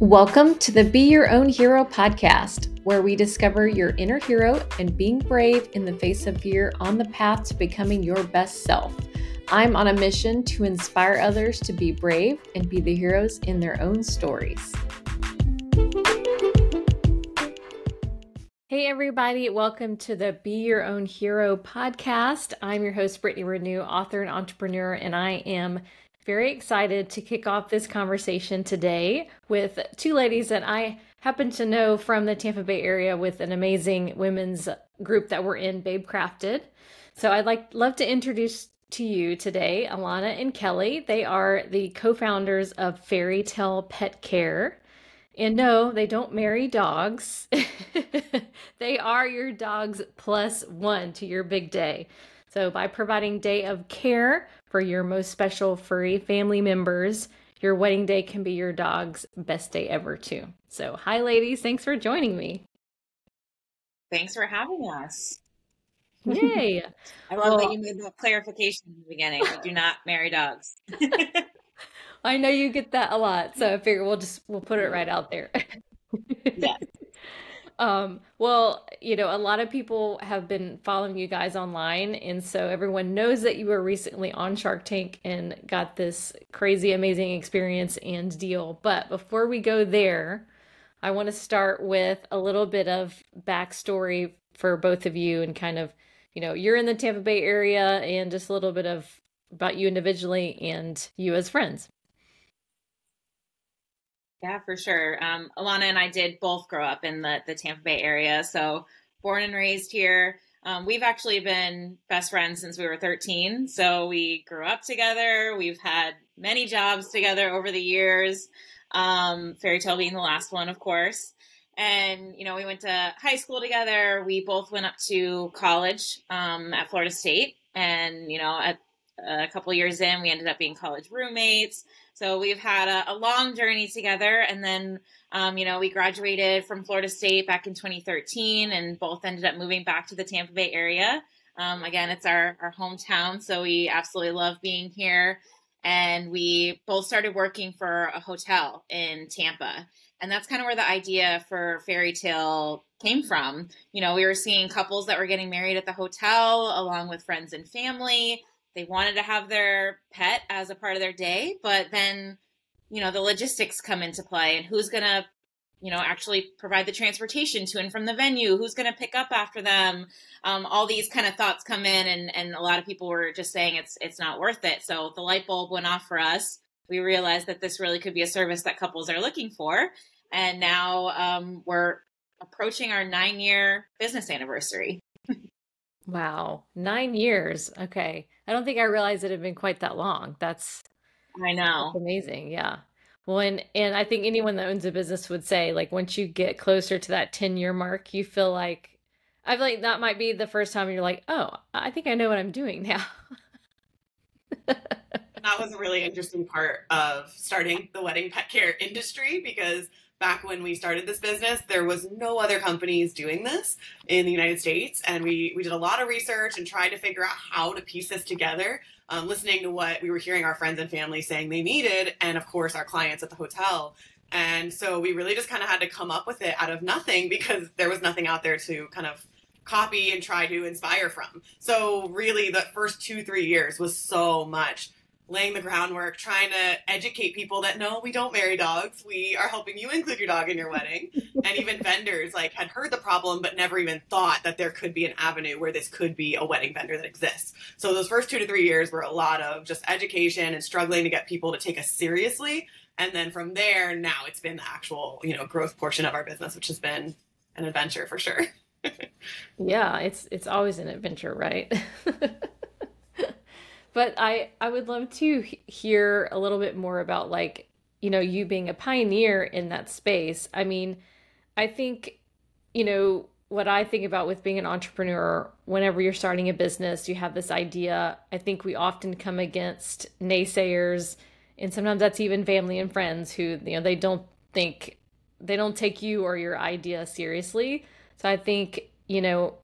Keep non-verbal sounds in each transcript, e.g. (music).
Welcome to the Be Your Own Hero podcast, where we discover your inner hero and being brave in the face of fear on the path to becoming your best self. I'm on a mission to inspire others to be brave and be the heroes in their own stories. Hey, everybody, welcome to the Be Your Own Hero podcast. I'm your host, Brittany Renew, author and entrepreneur, and I am very excited to kick off this conversation today with two ladies that I happen to know from the Tampa Bay area with an amazing women's group that we're in, Babe Crafted. So I'd like love to introduce to you today Ilana and Kelly. They are the co-founders of FairyTail Pet Care. And no, they don't marry dogs. (laughs) they are your dog's plus one to your big day. So, by providing day of care for your most special furry family members, your wedding day can be your dog's best day ever, too. So, hi, ladies. Thanks for joining me. Thanks for having us. Yay. (laughs) I love well, that you made that clarification in the beginning. We do not marry dogs. (laughs) I know you get that a lot, so I figure we'll just we'll put it right out there. yeah. Um, well, you know, a lot of people have been following you guys online, and so everyone knows that you were recently on Shark Tank and got this crazy, amazing experience and deal. But before we go there, I want to start with a little bit of backstory for both of you and kind of, you know, you're in the Tampa Bay area and just a little bit of about you individually and you as friends. Yeah, for sure. Um, Ilana and I did both grow up in the, the Tampa Bay area. So born and raised here. Um, we've actually been best friends since we were 13. So we grew up together. We've had many jobs together over the years. Um, FairyTail being the last one, of course. And, you know, we went to high school together. We both went up to college um, at Florida State. And, you know, at a couple years in, we ended up being college roommates. So we've had a, a long journey together. And then, um, you know, we graduated from Florida State back in 2013 and both ended up moving back to the Tampa Bay area. Um, again, it's our, our hometown. So we absolutely love being here. And we both started working for a hotel in Tampa. And that's kind of where the idea for FairyTail came from. You know, we were seeing couples that were getting married at the hotel along with friends and family they wanted to have their pet as a part of their day, but then, you know, the logistics come into play and who's going to, you know, actually provide the transportation to and from the venue, who's going to pick up after them. Um, all these kind of thoughts come in and, and a lot of people were just saying it's, it's not worth it. So the light bulb went off for us. We realized that this really could be a service that couples are looking for. And now um, we're approaching our nine year business anniversary. (laughs) Wow, nine years. Okay, I don't think I realized it had been quite that long. That's I know, that's amazing. Yeah. Well, and and I think anyone that owns a business would say like once you get closer to that ten year mark, you feel like I feel like that might be the first time you're like, oh, I think I know what I'm doing now. (laughs) that was a really interesting part of starting the wedding pet care industry because back when we started this business, there was no other companies doing this in the United States. And we, we did a lot of research and tried to figure out how to piece this together, um, listening to what we were hearing our friends and family saying they needed, and of course, our clients at the hotel. And so we really just kind of had to come up with it out of nothing because there was nothing out there to kind of copy and try to inspire from. So really the first two, three years was so much laying the groundwork, trying to educate people that no, we don't marry dogs. We are helping you include your dog in your wedding. (laughs) and even vendors like had heard the problem but never even thought that there could be an avenue where this could be a wedding vendor that exists. So those first 2 to 3 years were a lot of just education and struggling to get people to take us seriously. And then from there, now it's been the actual, you know, growth portion of our business, which has been an adventure for sure. (laughs) yeah, it's it's always an adventure, right? (laughs) but I I would love to hear a little bit more about like you know you being a pioneer in that space. I mean, I think you know what I think about with being an entrepreneur, whenever you're starting a business, you have this idea. I think we often come against naysayers, and sometimes that's even family and friends who, you know, they don't think, they don't take you or your idea seriously. So I think, you know,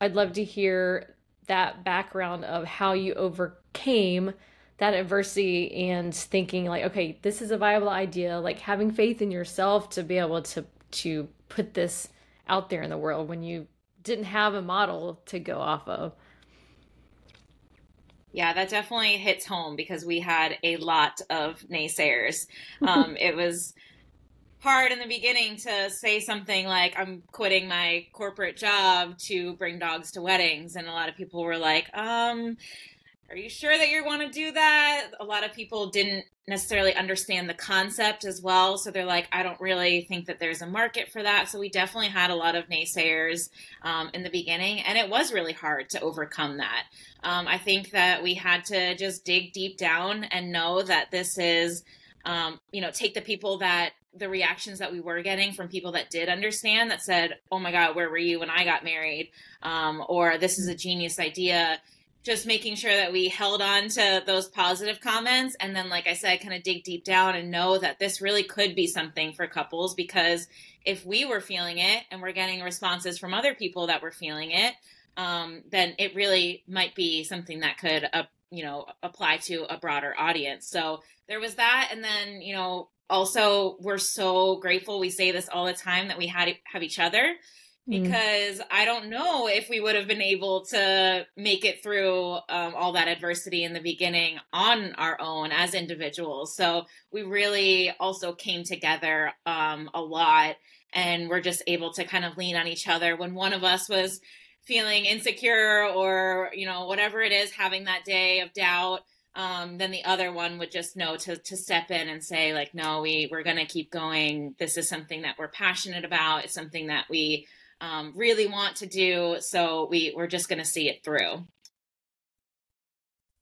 I'd love to hear that background of how you overcame that adversity and thinking like okay this is a viable idea like having faith in yourself to be able to to put this out there in the world when you didn't have a model to go off of yeah, that definitely hits home because we had a lot of naysayers. Um, (laughs) it was hard in the beginning to say something like, I'm quitting my corporate job to bring dogs to weddings. And a lot of people were like, um, are you sure that you want to do that? A lot of people didn't necessarily understand the concept as well. So they're like, I don't really think that there's a market for that. So we definitely had a lot of naysayers um, in the beginning, and it was really hard to overcome that. Um, I think that we had to just dig deep down and know that this is, um, you know, take the people that the reactions that we were getting from people that did understand that said, "Oh my God, where were you when I got married?" Um, or "This is a genius idea." just making sure that we held on to those positive comments and then like i said kind of dig deep down and know that this really could be something for couples because if we were feeling it and we're getting responses from other people that were feeling it um, then it really might be something that could uh, you know apply to a broader audience so there was that and then you know also we're so grateful we say this all the time that we had have each other Mm. because mm. I don't know if we would have been able to make it through um, all that adversity in the beginning on our own as individuals. So we really also came together um, a lot and we're just able to kind of lean on each other when one of us was feeling insecure or, you know, whatever it is, having that day of doubt. Um, then the other one would just know to to step in and say like no we we're going to keep going this is something that we're passionate about it's something that we um, really want to do. So we we're just going to see it through.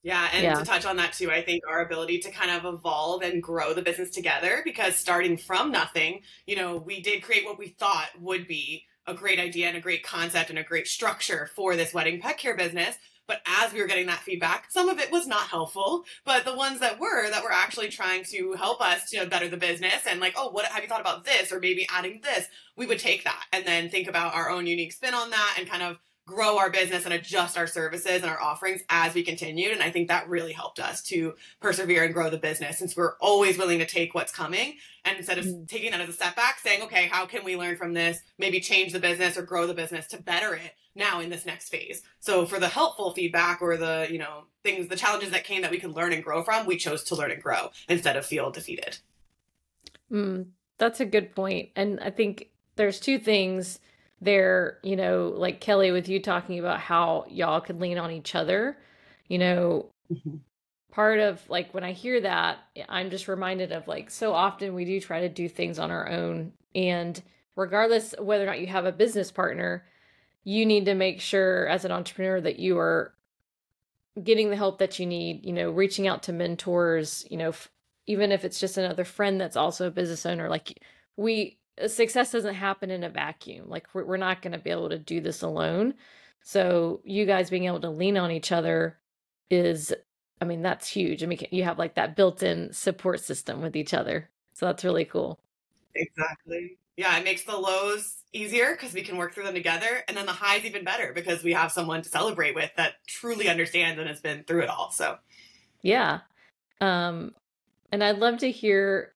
Yeah, and yeah. to touch on that too, I think our ability to kind of evolve and grow the business together because starting from nothing, you know, we did create what we thought would be a great idea and a great concept and a great structure for this wedding pet care business. But as we were getting that feedback, some of it was not helpful, but the ones that were, that were actually trying to help us to better the business and like, oh, what have you thought about this? Or maybe adding this, we would take that and then think about our own unique spin on that and kind of grow our business and adjust our services and our offerings as we continued. And I think that really helped us to persevere and grow the business since we're always willing to take what's coming. And instead of mm. taking that as a setback, saying, okay, how can we learn from this? Maybe change the business or grow the business to better it now in this next phase. So for the helpful feedback or the, you know, things, the challenges that came that we could learn and grow from, we chose to learn and grow instead of feel defeated. Mm, that's a good point. And I think there's two things there, you know, like Kelly with you talking about how y'all could lean on each other, you know, mm-hmm. part of like when I hear that, I'm just reminded of like so often we do try to do things on our own. And regardless whether or not you have a business partner, you need to make sure as an entrepreneur that you are getting the help that you need, you know, reaching out to mentors, you know, f- even if it's just another friend that's also a business owner, like we success doesn't happen in a vacuum. Like we're, we're not going to be able to do this alone. So you guys being able to lean on each other is, I mean, that's huge. I mean, you have like that built-in support system with each other. So that's really cool. Exactly. Yeah, it makes the lows easier because we can work through them together, and then the highs even better because we have someone to celebrate with that truly understands and has been through it all. So, yeah. Um, and I'd love to hear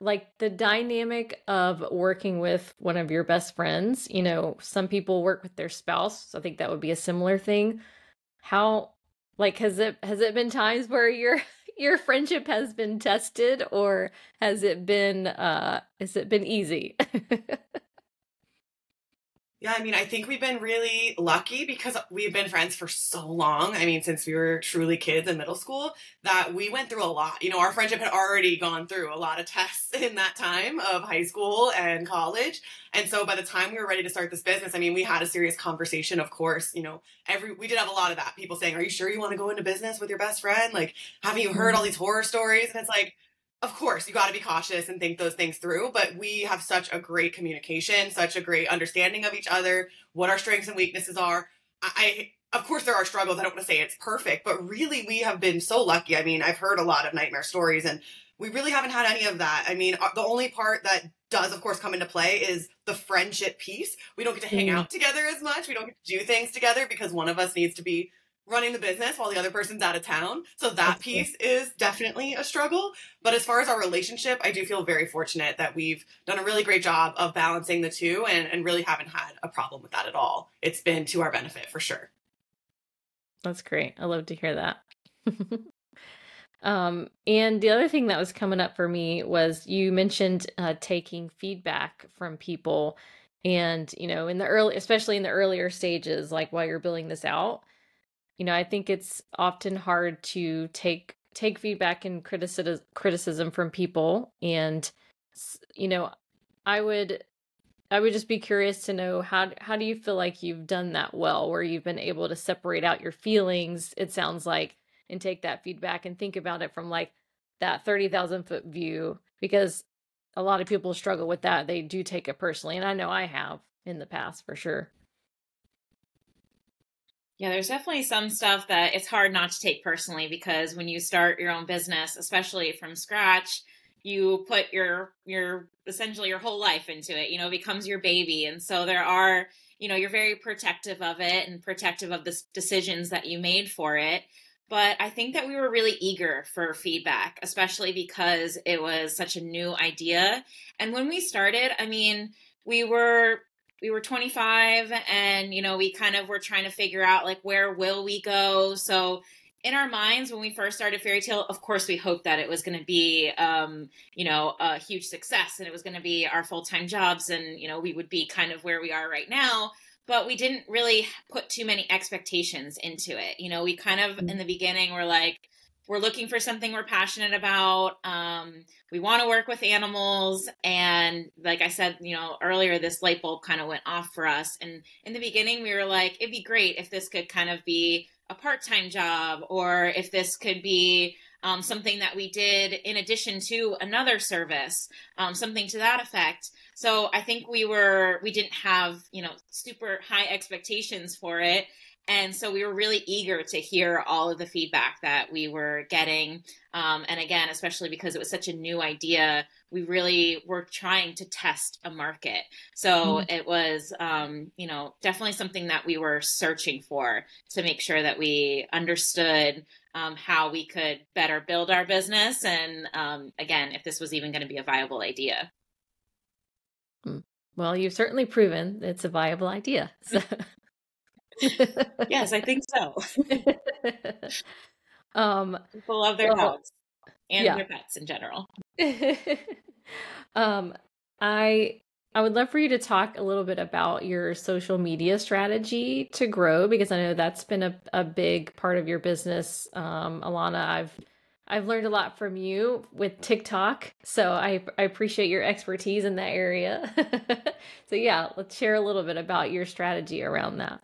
like the dynamic of working with one of your best friends you know some people work with their spouse so i think that would be a similar thing. How like has it has it been times where your (laughs) your friendship has been tested or has it been uh has it been easy (laughs) Yeah, I mean, I think we've been really lucky because we've been friends for so long. I mean, since we were truly kids in middle school, that we went through a lot. You know, our friendship had already gone through a lot of tests (laughs) in that time of high school and college. And so by the time we were ready to start this business, I mean, we had a serious conversation, of course. You know, every we did have a lot of that. People saying, Are you sure you want to go into business with your best friend? Like, haven't you heard all mm-hmm. these horror stories? And it's like, of course, you got to be cautious and think those things through, but we have such a great communication, such a great understanding of each other, what our strengths and weaknesses are. I, of course, there are struggles. I don't want to say it's perfect, but really, we have been so lucky. I mean, I've heard a lot of nightmare stories, and we really haven't had any of that. I mean, uh, the only part that does, of course, come into play is the friendship piece. We don't get to hang mm. out together as much. We don't get to do things together because one of us needs to be running the business while the other person's out of town. So that piece is definitely a struggle. But as far as our relationship, I do feel very fortunate that we've done a really great job of balancing the two and, and really haven't had a problem with that at all. It's been to our benefit for sure. That's great. I love to hear that. (laughs) um, and the other thing that was coming up for me was you mentioned uh, taking feedback from people and you know in the early especially in the earlier stages like while you're building this out you know, I think it's often hard to take take feedback and criticism criticism from people and you know, I would I would just be curious to know how how do you feel like you've done that well where you've been able to separate out your feelings it sounds like and take that feedback and think about it from like that 30,000 foot view because a lot of people struggle with that they do take it personally and I know I have in the past for sure. Yeah, there's definitely some stuff that it's hard not to take personally because when you start your own business, especially from scratch, you put your your essentially your whole life into it, you know, it becomes your baby. And so there are, you know, you're very protective of it and protective of the decisions that you made for it. But I think that we were really eager for feedback, especially because it was such a new idea. And when we started, I mean, we were we were 25 and you know we kind of were trying to figure out like where will we go? So in our minds when we first started FairyTail of course we hoped that it was going to be um, you know a huge success and it was going to be our full-time jobs and you know we would be kind of where we are right now. But we didn't really put too many expectations into it. You know we kind of in the beginning were like we're looking for something we're passionate about. Um, we want to work with animals. And like I said, you know, earlier, this light bulb kind of went off for us. And in the beginning, we were like, it'd be great if this could kind of be a part time job or if this could be um, something that we did in addition to another service, um, something to that effect. So I think we were, we didn't have, you know, super high expectations for it. And so we were really eager to hear all of the feedback that we were getting. Um, and again, especially because it was such a new idea, we really were trying to test a market. So mm-hmm. it was, um, you know, definitely something that we were searching for to make sure that we understood um, how we could better build our business. And um, again, if this was even going to be a viable idea. Hmm. Well, you've certainly proven it's a viable idea. (laughs) So. Yes, I think so. (laughs) um, People love their well, dogs and yeah. their pets in general. (laughs) um, I I would love for you to talk a little bit about your social media strategy to grow because I know that's been a, a big part of your business. Um, Ilana, I've I've learned a lot from you with TikTok, so I, I appreciate your expertise in that area. (laughs) so yeah, let's share a little bit about your strategy around that.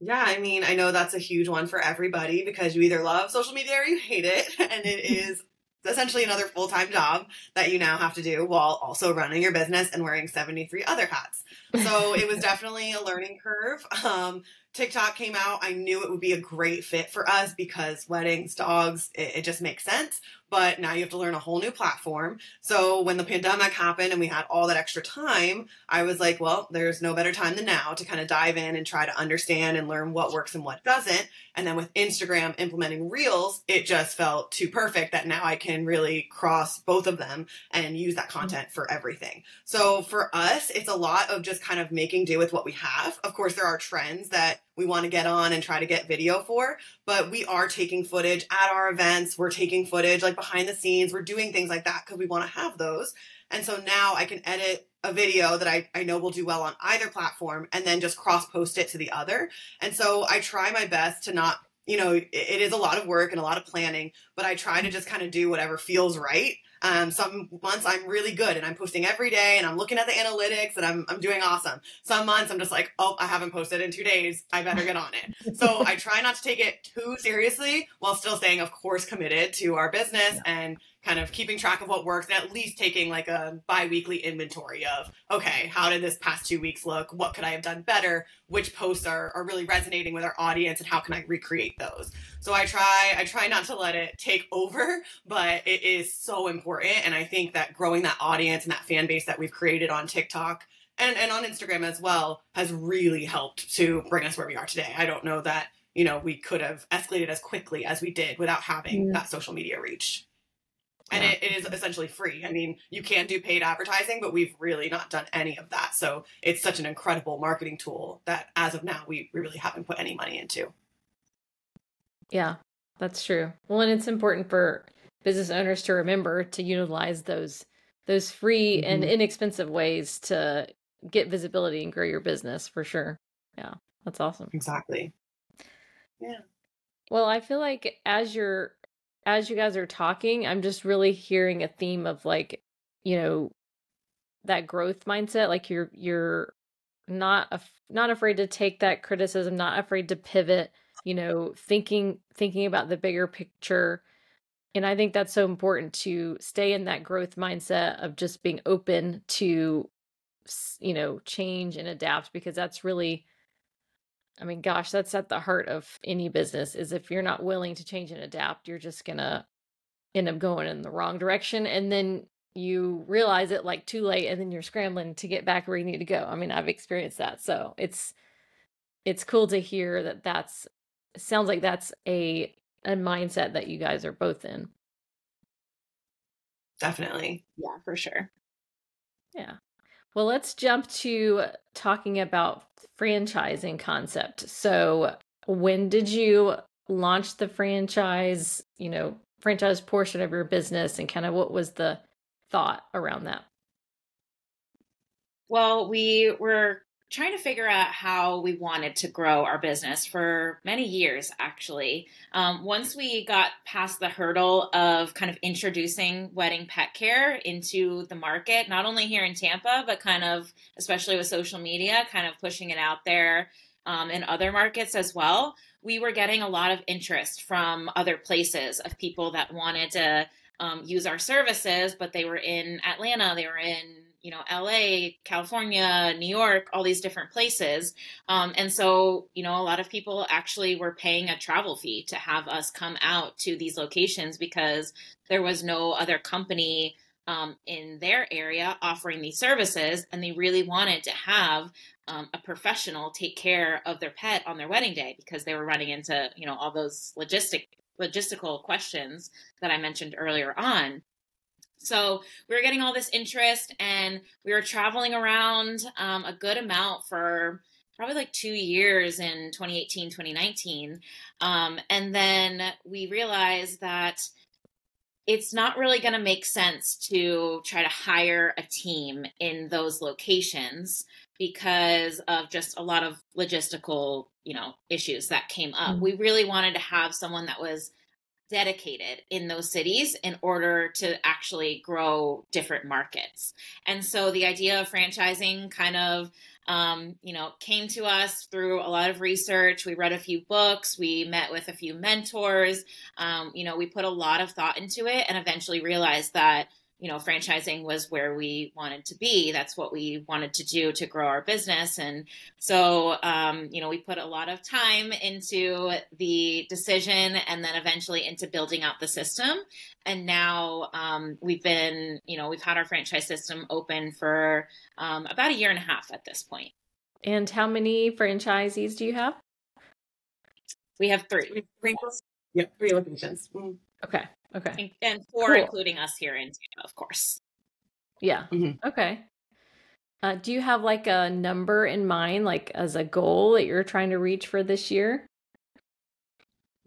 Yeah, I mean, I know that's a huge one for everybody because you either love social media or you hate it. (laughs) And it (laughs) is essentially another full time job that you now have to do while also running your business and wearing 73 other hats. So it was (laughs) definitely a learning curve. Um, TikTok came out, I knew it would be a great fit for us because weddings, dogs, it, it, just makes sense. But now you have to learn a whole new platform. So when the pandemic happened and we had all that extra time, I was like, well, there's no better time than now to kind of dive in and try to understand and learn what works and what doesn't. And then with Instagram implementing Reels, it just felt too perfect that now I can really cross both of them and use that mm-hmm. content for everything. So for us, it's a lot of just kind of making do with what we have. Of course, there are trends that we want to get on and try to get video for, but we are taking footage at our events. We're taking footage like behind the scenes. We're doing things like that because we want to have those. And so now I can edit a video that I, I know will do well on either platform and then just cross post it to the other. And so I try my best to not, you know, it, it is a lot of work and a lot of planning, but I try to just kind of do whatever feels right um, some months I'm really good and I'm posting every day and I'm looking at the analytics and I'm, I'm doing awesome. Some months I'm just like, oh, I haven't posted in two days. I better get on it. (laughs) so I try not to take it too seriously while still staying, of course, committed to our business yeah. and kind of keeping track of what works and at least taking like a bi-weekly inventory of okay how did this past two weeks look? What could i have done better? Which posts are, are really resonating with our audience and how can i recreate those? So i try i try not to let it take (laughs) over but it is so important. And i think that growing that audience and that fan base that we've created on tiktok and, and on instagram as well has really helped to bring us where we are today. I don't know that you know, we could have escalated as quickly as we did without having that social media reach. And Yeah. it, it is essentially free. I mean, you can do paid advertising, but we've really not done any of that. So it's such an incredible marketing tool that as of now, we, we really haven't put any money into. Yeah, that's true. Well, and it's important for business owners to remember to utilize those those free and Mhm. inexpensive ways to get visibility and grow your business for sure. Yeah, that's awesome. Exactly. Yeah. Well, I feel like as you're as you guys are talking, I'm just really hearing a theme of like, you know, that growth mindset. Like you're you're not af- not afraid to take that criticism, not afraid to pivot, you know, thinking thinking about the bigger picture. And I think that's so important to stay in that growth mindset of just being open to you know, change and adapt because that's really I mean, gosh, that's at the heart of any business is if you're not willing to change and adapt, you're just going to end up going in the wrong direction and then you realize it like too late and then you're scrambling to get back where you need to go. I mean, I've experienced that. So, it's it's cool to hear that that's sounds like that's a a mindset that you guys are both in. Definitely. Yeah, for sure. Yeah. Well, let's jump to talking about franchising concept. So, when did you launch the franchise, you know, franchise portion of your business and kind of what was the thought around that? Well, we were trying to figure out how we wanted to grow our business for many years, actually. Um, once we got past the hurdle of kind of introducing wedding pet care into the market, not only here in Tampa, but kind of, especially with social media, kind of pushing it out there um, in other markets as well, we were getting a lot of interest from other places of people that wanted to um, use our services, but they were in Atlanta, they were in you know LA, California, New York, all these different places, um, and so you know a lot of people actually were paying a travel fee to have us come out to these locations because there was no other company um, in their area offering these services, and they really wanted to have um, a professional take care of their pet on their wedding day because they were running into you know all those logistic logistical questions that I mentioned earlier on. So we were getting all this interest, and we were traveling around um, a good amount for probably like two years in 2018, 2019. Um, and then we realized that it's not really going to make sense to try to hire a team in those locations because of just a lot of logistical, you know, issues that came up. Mhm. We really wanted to have someone that was dedicated in those cities in order to actually grow different markets. And so the idea of franchising kind of um, you know, came to us through a lot of research. We read a few books, we met with a few mentors. Um, you know, we put a lot of thought into it and eventually realized that you know, franchising was where we wanted to be. That's what we wanted to do to grow our business. And so, um, you know, we put a lot of time into the decision and then eventually into building out the system. And now um, we've been, you know, we've had our franchise system open for um, about a year and a half at this point. And how many franchisees do you have? We have three. Yep, three locations. Mm. Okay. Okay. And four, Cool. including us here in Tampa, of course. Yeah. Mhm. Okay. Uh, do you have like a number in mind, like as a goal that you're trying to reach for this year?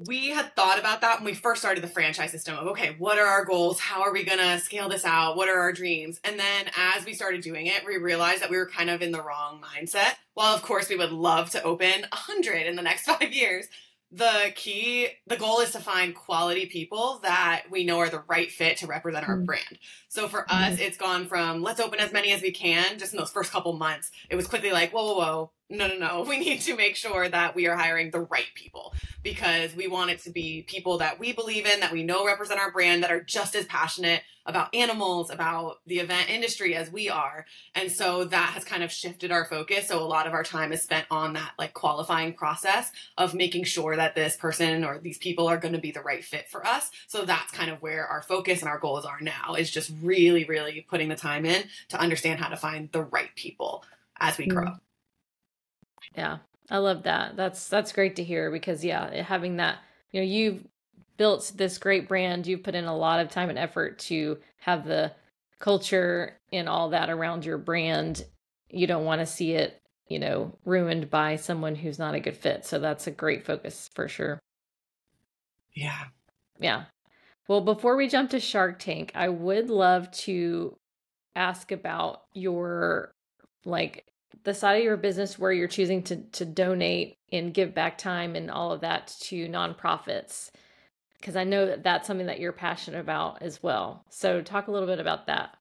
We had thought about that when we first started the franchise system of okay, what are our goals? How are we going to scale this out? What are our dreams? And then as we started doing it, we realized that we were kind of in the wrong mindset. While of course we would love to open 100 in the next (laughs) 5 years, the key, the goal is to find quality people that we know are the right fit to represent our Mm. brand. So for us, it's gone from let's open as many as we can. Just in those first couple months, it was quickly like, whoa, whoa, whoa, no, no, no. (laughs) We need to make sure that we are hiring the right people because we want it to be people that we believe in, that we know represent our brand, that are just as passionate about animals, about the event industry as we are. And so that has kind of shifted our focus. So a lot of our time is spent on that like qualifying process of making sure that this person or these people are going to be the right fit for us. So that's kind of where our focus and our goals are now is just really, really putting the time in to understand how to find the right people as we grow. Mm. Yeah. I love that. That's that's great to hear because yeah, having that, you know, you've built this great brand, you've put in a lot of time and effort to have the culture and all that around your brand. You don't want to see it, you know, ruined by someone who's not a good fit. So that's a great focus for sure. Yeah. Yeah. Well, before we jump to Shark Tank, I would love to ask about your like the side of your business where you're choosing to to donate and give back time and all of that to nonprofits because I know that that's something that you're passionate about as well. So talk a little bit about that.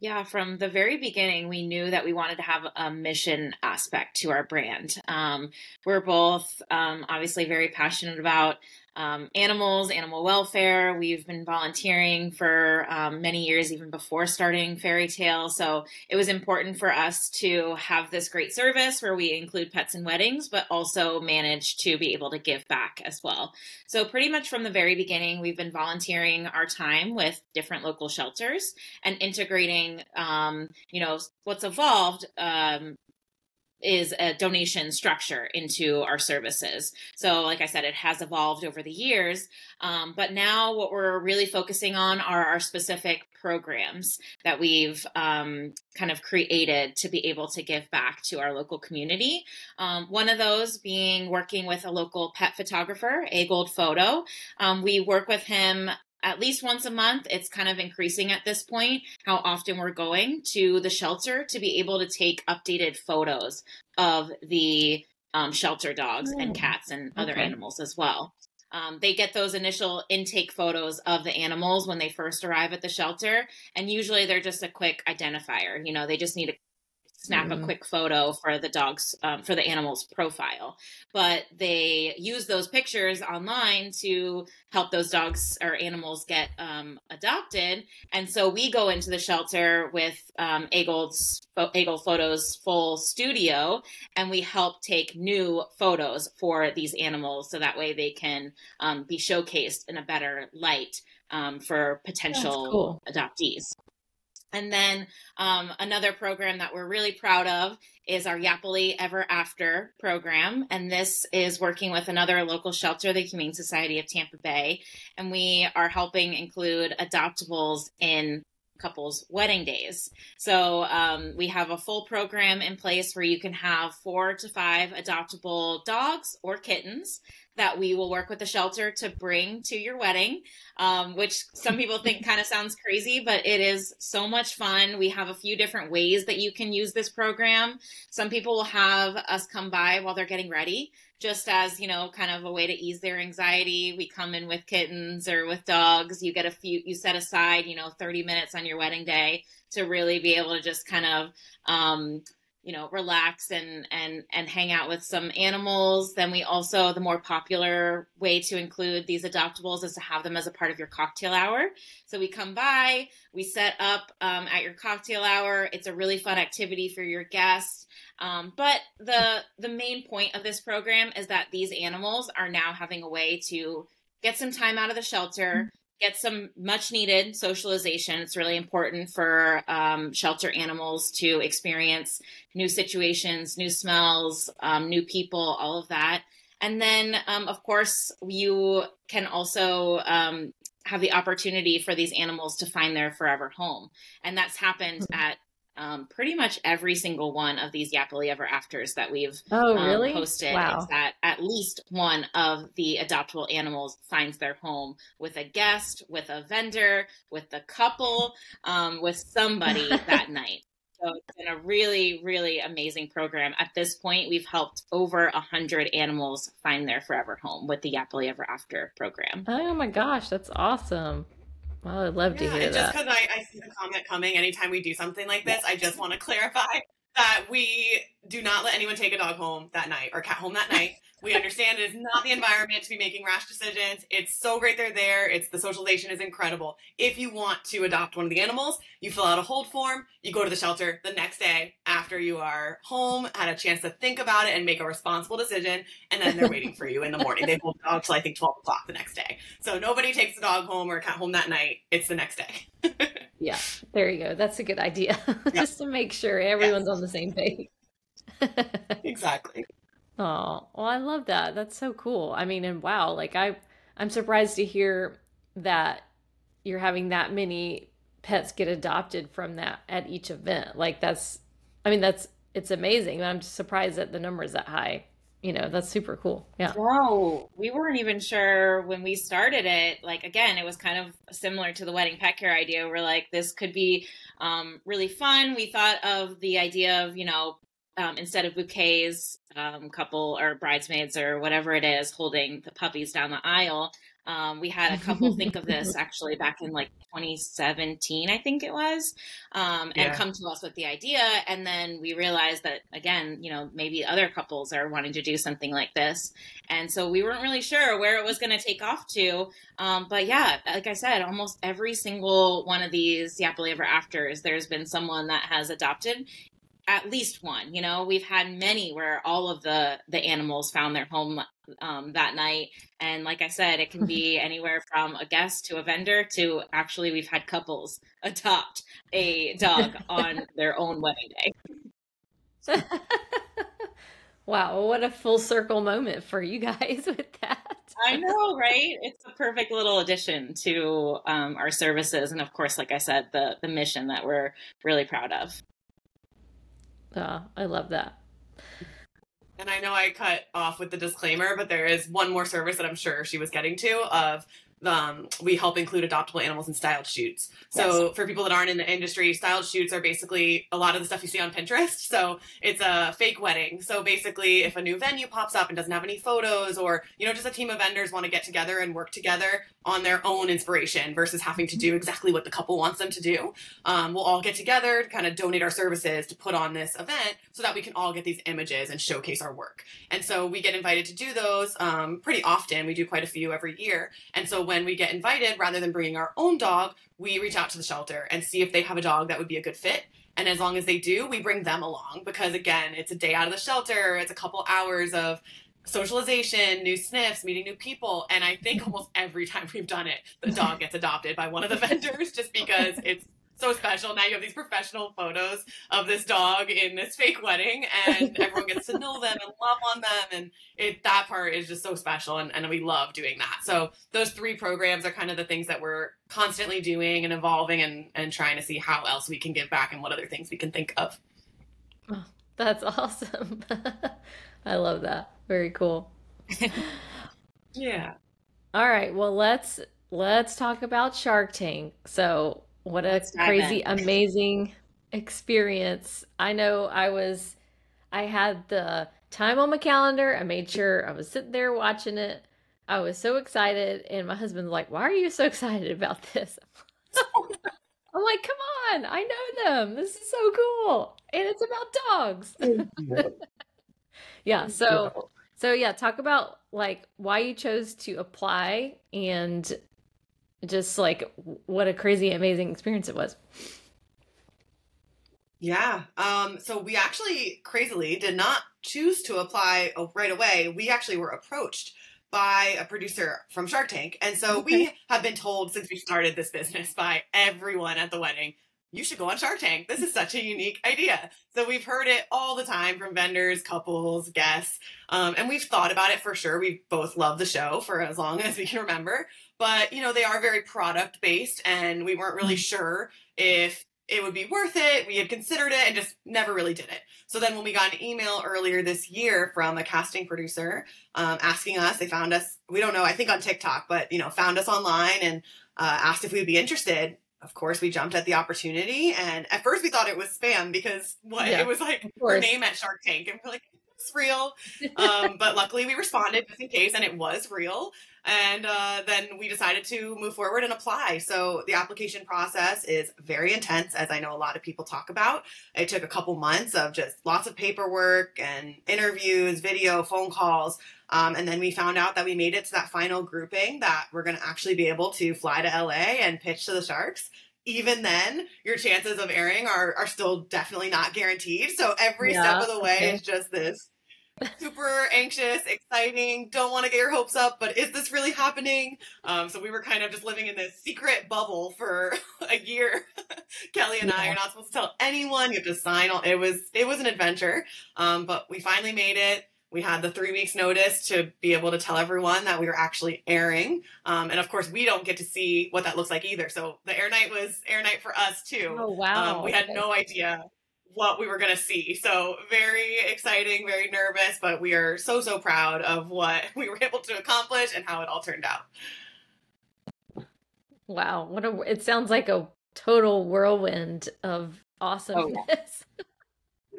Yeah, from the very beginning, we knew that we wanted to have a mission aspect to our brand. Um, we're both um, obviously very passionate about um, animals, animal welfare. We've been volunteering for um, many years, even before starting FairyTail. So it was important for us to have this great service where we include pets and weddings, but also manage to be able to give back as well. So, pretty much from the very beginning, we've been volunteering our time with different local shelters and integrating, um, you know, what's evolved um, is a donation structure into our services. So, like I said, it has evolved over the years. Um, but now, what we're really focusing on are our specific programs that we've um, kind of created to be able to give back to our local community. Um, one of those being working with a local pet photographer, A Gold Photo. Um, we work with him at least once a month. It's kind of increasing at this point how often we're going to the shelter to be able to take updated photos of the um, shelter dogs and hmm. cats and other okay. animals as well. Um, they get those initial intake photos of the animals when they first arrive at the shelter, and usually they're just a quick identifier. You know, they just need a snap mm. a mm-hmm. quick photo for the dog's um, for the animal's profile but they use those pictures online to help those dogs or animals get um, adopted and so we go into the shelter with um, Agold's Agold Photos full studio and we help take new photos for these animals so that way they can um, be showcased in a better light um, for potential cool. adoptees and then um, another program that we're really proud of is our Yappily Ever After program. And this is working with another local shelter, the Humane Society of Tampa Bay. And we are helping include adoptables in couples' wedding days. So um, we have a full program in place where you can have four to five adoptable dogs or kittens that we will work with the shelter to bring to your wedding, um, which some people think (laughs) kind of sounds crazy, but it is so much fun. We have a few different ways that you can use this program. Some people will have us come by while they're getting ready just as you know kind of a way to ease their anxiety we come in with kittens or with dogs you get a few you set aside you know 30 minutes on your wedding day to really be able to just kind of um, you know relax and and and hang out with some animals. Then we also the more popular way to include these adoptables is to have them as a part of your cocktail hour. So we come by we set up um, at your cocktail hour. It's a really fun activity for your guests. Um, but the the main point of this program is that these animals are now having a way to get some time out of the shelter get some much needed socialization. It's really important for um, shelter animals to experience new situations, new smells, um, new people, all of that. And then, um, of course, you can also um, have the opportunity for these animals to find their forever home. And that's happened mm-hmm. at um, pretty much every single one of these Yappily Ever Afters that we've oh, um, posted wow. is that at least one of the adoptable animals finds their home with a guest, with a vendor, with a couple, um, with somebody (laughs) that night. So it's been a really, really amazing program. At this point, we've helped over a hundred animals find their forever home with the Yappily Ever After program. Oh my gosh, that's awesome! Well, I'd love yeah, to hear and that. Just because I, I see the comment coming anytime we do something like this, I just want to clarify that we do not let anyone take a dog home that night or cat home that night. We understand it is not the environment to be making rash decisions. It's so great they're there. It's the socialization is incredible. If you want to adopt one of the animals, you fill out a hold form, you go to the shelter the next day after you are home, had a chance to think about it and make a responsible decision, and then they're waiting for you in the morning. They hold out till I think twelve o'clock the next day. So nobody takes the dog home or cat home that night. It's the next day. (laughs) yeah, there you go. That's a good idea. (laughs) Just to make sure everyone's yes. on the same page. (laughs) exactly. Oh, well, I love that. That's so cool. I mean, and wow, like I, I'm surprised to hear that you're having that many pets get adopted from that at each event. Like that's, I mean, that's it's amazing. I'm just surprised that the number is that high. You know, that's super cool. Yeah. No, we weren't even sure when we started it. Like again, it was kind of similar to the wedding pet care idea. We're like, this could be um, really fun. We thought of the idea of you know um, instead of bouquets, um, couple or bridesmaids or whatever it is holding the puppies down the aisle. Um, we had a couple (laughs) think of this actually back in like 2017, I think it was, um, and come to us with the idea. And then we realized that, again, you know, maybe other couples are wanting to do something like this. And so we weren't really sure where it was going to take off to. Um, but yeah, like I said, almost every single one of these Yappily Ever Afters, there's been someone that has adopted at least one you know? We've had many where all of the the animals found their home um, that night. And like i said it can be (laughs) anywhere from a guest to a vendor to actually we've had couples (laughs) adopt a dog on (laughs) their own wedding day. Wow what a full circle moment for you guys with that. I know right? It's a perfect little addition to um, our services and of course like i said the the mission that we're really proud of I love that. And I know I cut off with the disclaimer, but there is one more service that I'm sure she was getting to of um, we help include adoptable animals in styled shoots. So yes. for people that aren't in the industry, styled shoots are basically a lot of the stuff you see on Pinterest. (laughs) So it's a fake wedding. So basically, if a new venue pops up and doesn't have any photos, or you know, just a team of vendors want to get together and work together on their own inspiration versus having to do exactly what the couple wants them to do, um, we'll all get together to kind of donate our services to put on this event so that we can all get these images and showcase our work. And so we get invited to do those um, pretty often. We do quite a few every year. And so when we get invited, rather than bringing our own dog, we reach out to the shelter and see if they have a dog that would be a good fit. And as long as they do, we bring them along because, again, it's a day out of the shelter, it's a couple hours of socialization, new sniffs, meeting new people. And I think (laughs) almost every time we've done it, the dog gets adopted by one of the (laughs) vendors just because it's so special. Now you have these professional photos of this dog in this fake wedding, and everyone gets to know them and love on them, and it that part is just so special, and, and we love doing that. So those three programs are kind of the things that we're constantly doing and evolving, and and trying to see how else we can give back and what other things we can think of. Oh, that's (laughs) awesome. I love that. Very cool. (laughs) yeah. All right. Well, let's let's talk about Shark Tank. So what a crazy, amazing experience. I know I was, I had the time on my calendar. I made sure I was sitting there watching it. I was so excited. And my husband's like, Why are you so (laughs) excited about this? (laughs) I'm like, Come on, I know them. This is so cool. And it's about dogs. yeah. (laughs) So, so yeah, talk about like why you chose to apply and just like what a crazy amazing experience it was yeah um so we actually crazily did not choose to apply oh, right away we actually were approached by a producer from Shark Tank. And so okay. we have been told since we started this business by everyone at the wedding, you should go on Shark Tank. This is such a unique idea. So we've heard it all the time from vendors, couples, guests, um, and we've thought about it for sure. We both love the show for as long as we can remember but you know they are very product based and we weren't really mm-hmm. sure if it would be worth it we had considered it and just never really did it so then when we got an email earlier this year from a casting producer um, asking us they found us we don't know i think on tiktok but you know found us online and uh, asked if we would be interested of course we jumped at the opportunity and at first we thought it was spam because what yeah, it was like her name at shark tank and we're like it's real um, but luckily we responded just in case and it was real and uh, then we decided to move forward and apply. So the application process is very intense, as I know a lot of people talk about. It took a couple months of just lots of paperwork and interviews, video, phone calls. Um, and then we found out that we made it to that final grouping that we're going to actually be able to fly to LA and pitch to the Sharks even then, your chances of airing are, are still definitely not guaranteed. So every yeah, step of the way okay. is just this super anxious, exciting, don't want to get your hopes up, but is this really happening? Um, so we were kind of just living in this secret bubble for (laughs) a year. (laughs) Kelly and yeah. I are not supposed to tell anyone. You have to sign all. It was it was an adventure, um, but we finally made it. We had the three weeks notice to be able to tell everyone that we were actually airing. Um, and of course, we don't get to see what that looks like either. So the air night was air night for us too. Oh, wow. Um, we had no idea what we were going to see. So very exciting, very nervous, but we are so, so proud of what (laughs) we were able to accomplish and how it all turned out. Wow. What a, it sounds like a total whirlwind of awesomeness. Oh, yeah. (laughs)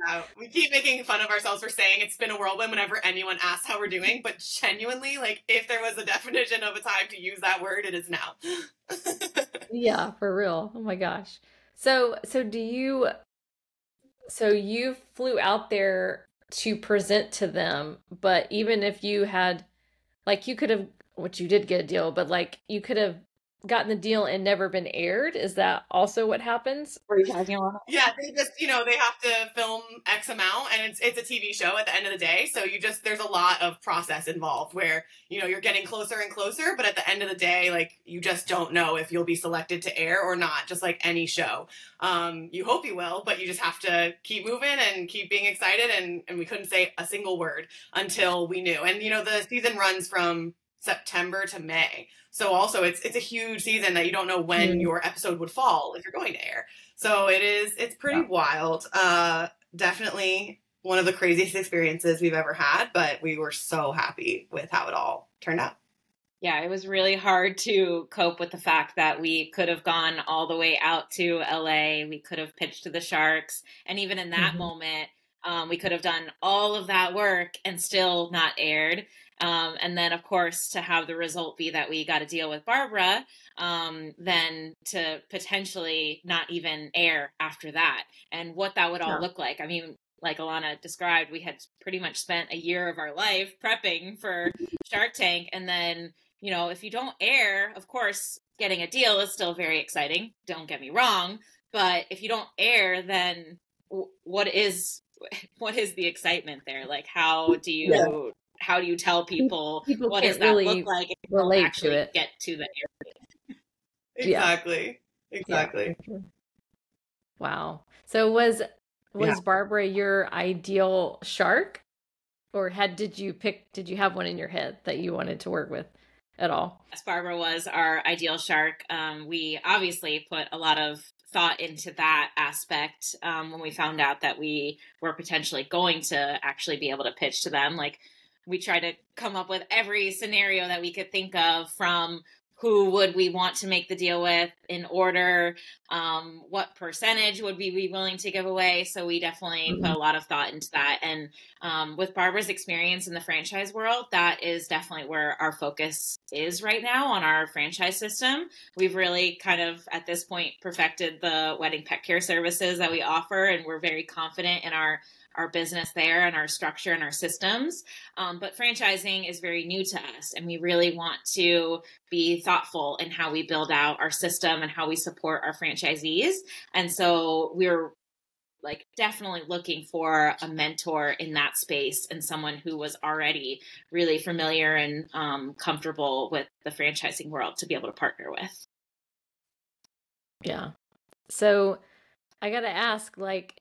Yeah, we keep making fun of ourselves for saying it's been a whirlwind whenever anyone asks how we're doing, but genuinely, like if there was a (laughs) definition of a time to use that word, it is now. yeah, for real. Oh my gosh. So, so do you? So you flew out there to present to them, but even if you had, like, you could have, which you did get a deal, but like you could have gotten the deal and never been aired? Is that also what happens? Were you talking about? Yeah, they just you know they have to film X amount, and it's it's a TV show at the end of the day. So you just there's a lot of process involved where you know you're getting closer and closer, but at the end of the day, like you just don't know if you'll be selected to air or not. Just like any show, um, you hope you will, but you just have to keep moving and keep being excited. And and we couldn't say a single word until we knew. And you know the season runs from September to May. So also it's it's a huge season that you don't know when mm. your episode would fall if you're going to air. So it is it's pretty yeah. wild. Uh definitely one of the craziest experiences we've ever had, but we were so happy with how it all turned out. Yeah, it was really hard to cope with the fact that we could have gone all the way out to LA. We could have pitched to the Sharks. And even in that mm-hmm. moment, um, we could have done all of that work and still not aired. Um, and then, of course, to have the result be that we got to deal with Barbara, um, then to potentially not even air after that, and what that would all look like. I mean, like Ilana described, we had pretty much spent a year of our life prepping for Shark Tank, and then you know, if you don't air, of course, getting a deal is still very exciting. Don't get me wrong, but if you don't air, then what is (laughs) what is the excitement there? Like, how do you yeah how do you tell people, people what does that really look like if you relate actually to it. get to the area? Exactly. (laughs) Yeah. Exactly. Yeah. Wow. So was was yeah. Barbara your ideal shark? Or had did you pick did you have one in your head that you wanted to work with at all? Yes, Barbara was our ideal shark. Um, we obviously put a lot of thought into that aspect um, when we found out that we were potentially going to actually be able to pitch to them. Like we try to come up with every scenario that we could think of from who would we want to make the deal with in order um, what percentage would we be willing to give away. So we definitely mm-hmm. put a lot of thought into that. And um, with barbara's experience in the franchise world that is definitely where our focus is right now on our franchise system. We've really kind of at this point perfected the wedding pet care services that we offer and we're very confident in our our business there and our structure and our systems. Um, but franchising is very new to us, and we really want to be thoughtful in how we build out our system and how we support our franchisees. And so we're like definitely looking for a mentor in that space and someone who was already really familiar and um, comfortable with the franchising world to be able to partner with. Yeah. So I got to ask like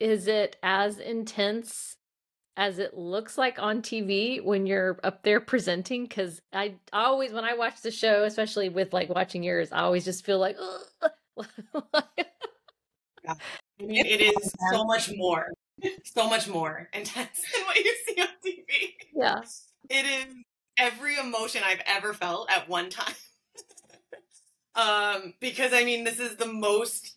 is it as intense as it looks like on TV when you're up there presenting? Because I, I always, when I watch the show, especially with like watching yours, I always just feel like, yeah. (laughs) it is so much more, so much more intense (laughs) than what you see on TV. Yeah. It is every emotion I've ever felt at one time. (laughs) um, because I mean, this is the most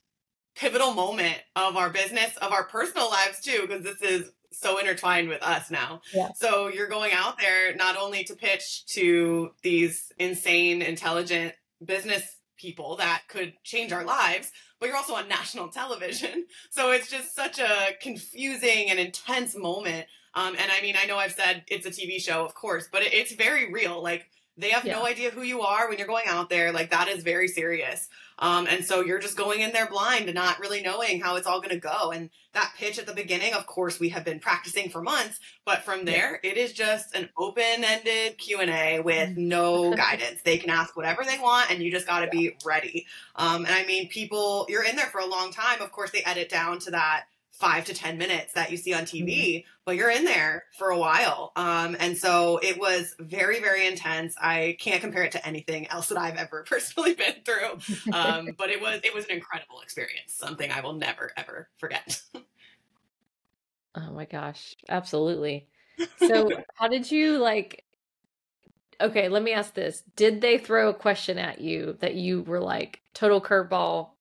pivotal moment of our business, of our personal lives too, because this is so intertwined with us now. Yeah. So you're going out there not only to pitch to these insane, intelligent business people that could change our lives, but you're also on national (laughs) television. So it's just such a confusing and intense moment. Um, and I mean, I know I've said it's a TV show, of course, but it's very real. Like they have yeah. no idea who you are when you're going out there. Like that is very serious. Um, and so you're just going in there blind and not really knowing how it's all going to go. And that pitch at the beginning, of course, we have been practicing for months, but from there, it is just an open-ended Q and A with mm-hmm. no (laughs) guidance. They can ask whatever they want, and you just got to be ready. Um, and I mean, people, you're in there for a long time. Of course, they edit down to that five to 10 minutes that you see on TV, mm-hmm. but you're in there for a while. Um, and so it was very, very intense. I can't compare it to anything else that I've ever (laughs) personally been through. Um, (laughs) but it was, it was an incredible experience, something I will never, ever forget. oh my gosh. Absolutely. (laughs) So how did you like, okay, let me ask this. Did they throw a question at you that you were like total curveball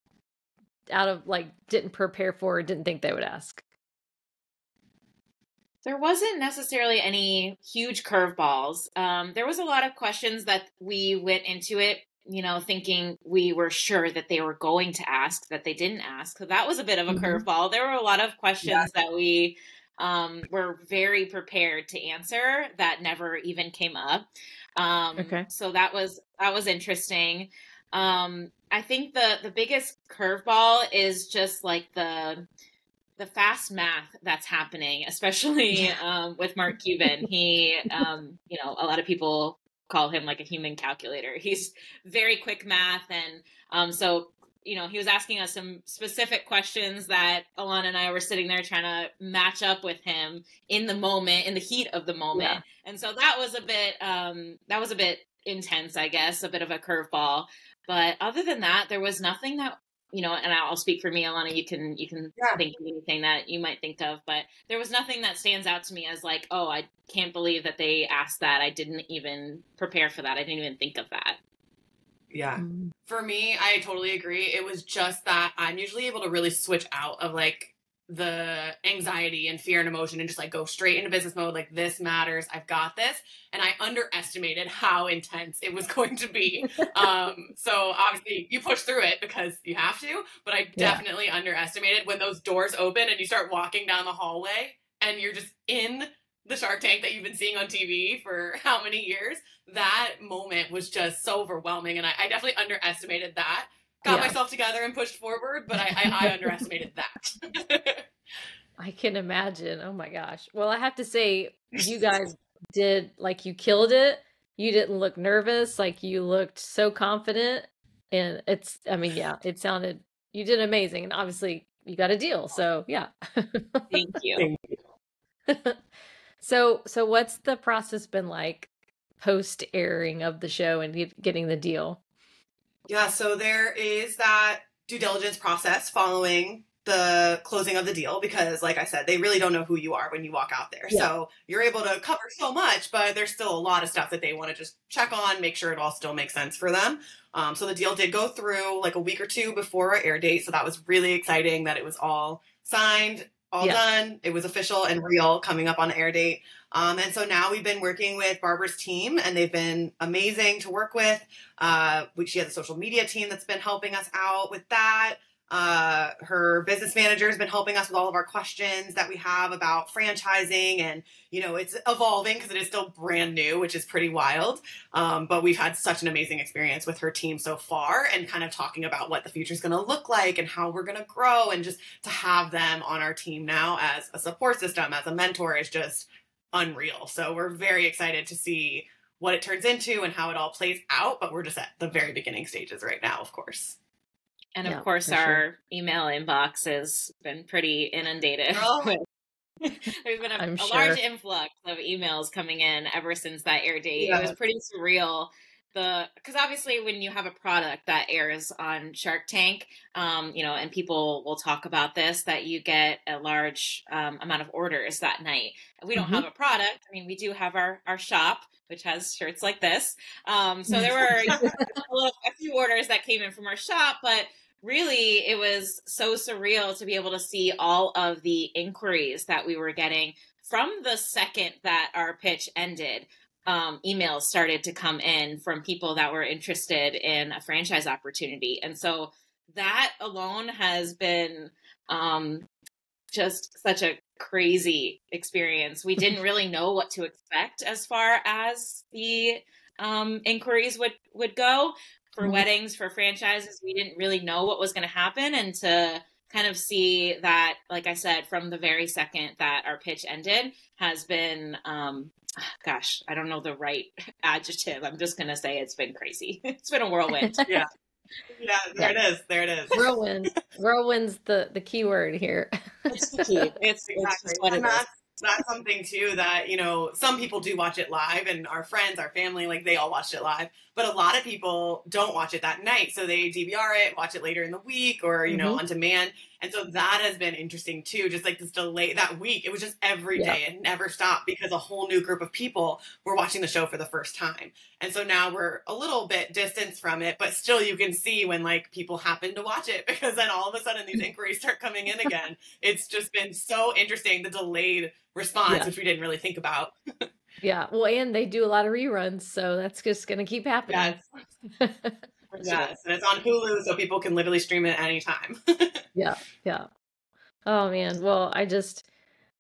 out of like didn't prepare for didn't think they would ask? There wasn't necessarily any huge curveballs. Um, there was a lot of questions that we went into it, you know, thinking we were sure that they were going to ask that they didn't ask. So that was a bit of a mm-hmm. curveball. There were a lot of questions yeah. that we um, were very prepared to answer that never even came up. Um, okay. So that was that was interesting. Um, I think the the biggest curveball is just like the the fast math that's happening, especially um, with Mark Cuban. He, um, you know, a lot of people call him like a human calculator. He's very quick math, and um, so you know, he was asking us some specific questions that Ilana and I were sitting there trying to match up with him in the moment, in the heat of the moment, yeah. and so that was a bit um, that was a bit intense, I guess, a bit of a curveball. But other than that, there was nothing that you know, and I'll speak for me, Ilana. You can you can yeah. think of anything that you might think of, but there was nothing that stands out to me as like, oh, I can't believe that they asked that. I didn't even prepare for that. I didn't even think of that. Yeah. Mm-hmm. For me, I totally agree. It was just that I'm usually able to really switch out of like the anxiety and fear and emotion and just like go straight into business mode like this matters i've got this. And i underestimated how intense it was (laughs) going to be. Um so obviously you push through it because you have to but i definitely yeah. underestimated when those doors open and you start walking down the hallway and you're just in the shark tank that you've been seeing on tv for (laughs) how many years? That moment was just so overwhelming and i, I definitely underestimated that got yeah. myself together and pushed forward, but I, I, I (laughs) underestimated that. (laughs) I can imagine. Oh my gosh. Well, I have to say, you (laughs) guys did like you killed it. You didn't look nervous. Like you looked so confident. And it's, I mean, yeah, it sounded, you did amazing. And obviously, you got a deal. So, yeah. Thank you. Thank you. so, so what's the process been like post airing of the show and getting the deal? Yeah, so there is that due diligence process following the closing of the deal because like I said, they really don't know who you are when you walk out there. Yeah. So you're able to cover so much, but there's still a lot of stuff that they want to just check on, make sure it all still makes sense for them. Um, so the deal did go through like a week or two before our air date. So that was really exciting that it was all signed, all yeah. done. It was official and real coming up on air date. Um, and so now we've been working with Barbara's team, and they've been amazing to work with. Uh, she has a social media team that's been helping us out with that. Uh, her business manager has been helping us with all of our questions that we have about franchising, and you know it's evolving because it is still brand new, which is pretty wild. Um, but we've had such an amazing experience with her team so far, and kind of talking about what the future is going to look like and how we're going to grow, and just to have them on our team now as a support system, as a mentor, is just unreal. So we're very excited to see what it turns into and how it all plays out. But we're just at the very beginning stages right now, of course. And of yeah, course, our sure. email inbox has been pretty inundated. (laughs) Oh. There's been a, a sure. large influx of emails coming in ever since that air date. Yeah. It was pretty surreal the because obviously when you have a product that airs on Shark Tank, um, you know, and people will talk about this, that you get a large um, amount of orders that night. We don't mm-hmm. have a product. I mean, we do have our our shop, which has shirts like this. Um, so there were (laughs) (laughs) a, little, a few orders that came in from our shop, but really it was so surreal to be able to see all of the inquiries that we were getting from the second that our pitch ended um, emails started to come in from people that were interested in a franchise opportunity. And so that alone has been um, just such a crazy experience. We didn't really know what to expect as far as the um, inquiries would would go for Mhm. weddings for franchises. We didn't really know what was going to happen, and to kind of see that, like I said, from the very second that our pitch ended, has been, um, gosh, I don't know the right (laughs) adjective. I'm just going to say it's been crazy. (laughs) It's been a whirlwind. (laughs) Yeah, Yeah, there it is. There it is. Whirlwind. Whirlwind's the the key word here. it's the key. It's, it's Exactly. just what it and is. that's that's something too that you know some people do watch it live and our friends our family like they all watched it live but a lot of people don't watch it that night so they dvr it watch it later in the week or you know Mhm. on demand and so that has been interesting too just like this delay that week it was just every day. Yeah. it never stopped because a whole new group of people were watching the show for the first time and so now we're a little bit distanced from it but still you can see when like people happen to watch it (laughs) because then all of a sudden these inquiries start coming in (laughs) again it's just been so interesting the delayed response Yeah. which we didn't really think about (laughs) yeah. Well, and they do a lot of reruns, so that's just gonna keep happening. yes yes and it's on hulu so people can literally stream it anytime (laughs) yeah yeah oh man well i just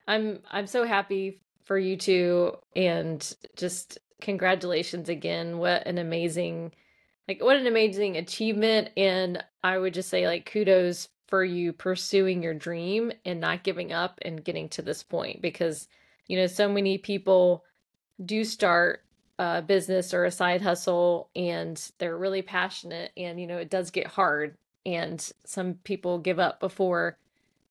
i'm i'm so happy for you two and just congratulations again what an amazing like what an amazing achievement and i would just say like kudos for you pursuing your dream and not giving up and getting to this point because you know so many people do start a business or a side hustle and they're really passionate and you know it does get hard and some people give up before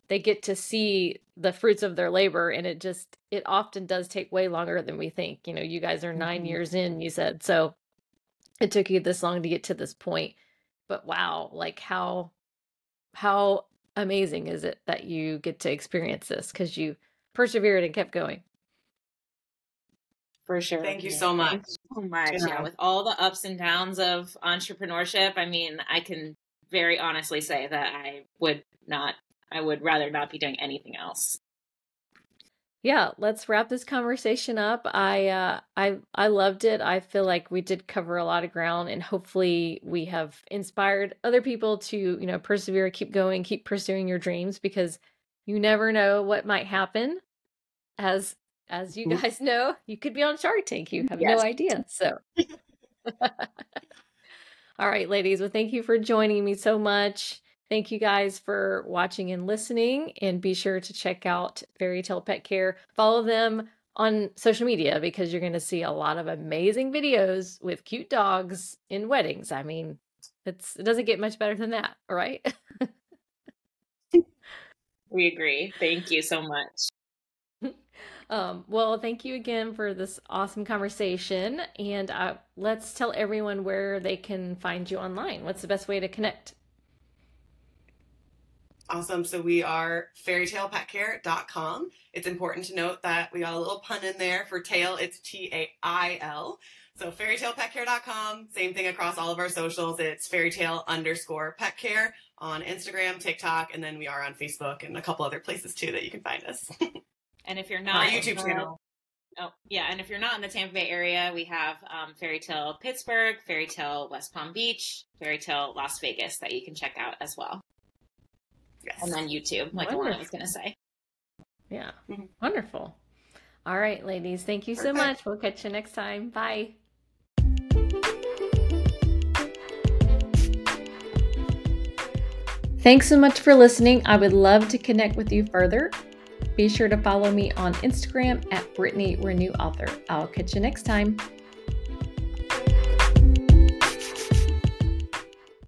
they get to see the fruits of their labor and it just it often does take way longer than we think. You know you guys are 9 Mhm. years in you said so it took you this long to get to this point but wow like how how amazing is it that you get to experience this? Cuz you persevered and kept going For sure. thank you so much so much. Yeah. Yeah, with all the ups and downs of entrepreneurship, I mean, I can very honestly say that I would not, I would rather not be doing anything else. yeah let's wrap this conversation up i uh i i loved it i feel like we did cover a lot of ground and hopefully we have inspired other people to you know persevere keep going keep pursuing your dreams because you never know what might happen as as you guys (laughs) know you could be on shark tank you have Yes. no idea so (laughs) (laughs) all right ladies well thank you for joining me so much Thank you guys for watching and listening, and be sure to check out FairyTail Pet Care. Follow them on social media because you're going to see a lot of amazing videos with cute dogs in weddings. I mean, it's it doesn't get much better than that, right? We agree. Thank you so much. Um, well, thank you again for this awesome conversation, and uh, let's tell everyone where they can find you online. What's the best way to connect? Awesome. So we are fairytailpetcare.com. It's important to note that we got a little pun in there for tail. It's T A I L. So fairytailpetcare.com. Same thing across all of our socials. It's fairytail underscore pet care on Instagram, TikTok, and then we are on Facebook and a couple other places too that you can find us. (laughs) And if you're Our not YouTube uh, channel. Oh, yeah. And if you're not in the Tampa Bay area, we have um, FairyTail Pittsburgh, FairyTail West Palm Beach, FairyTail Las Vegas that you can check out as well. Yes. And then YouTube, like Wonderful. Ilana was going to say. Yeah, Mhm. wonderful. All right, ladies, thank you so much. We'll catch you next time. Bye. Thanks so much for listening. I would love to connect with you further. Be sure to follow me on Instagram at Brittany Renew Author. I'll catch you next time.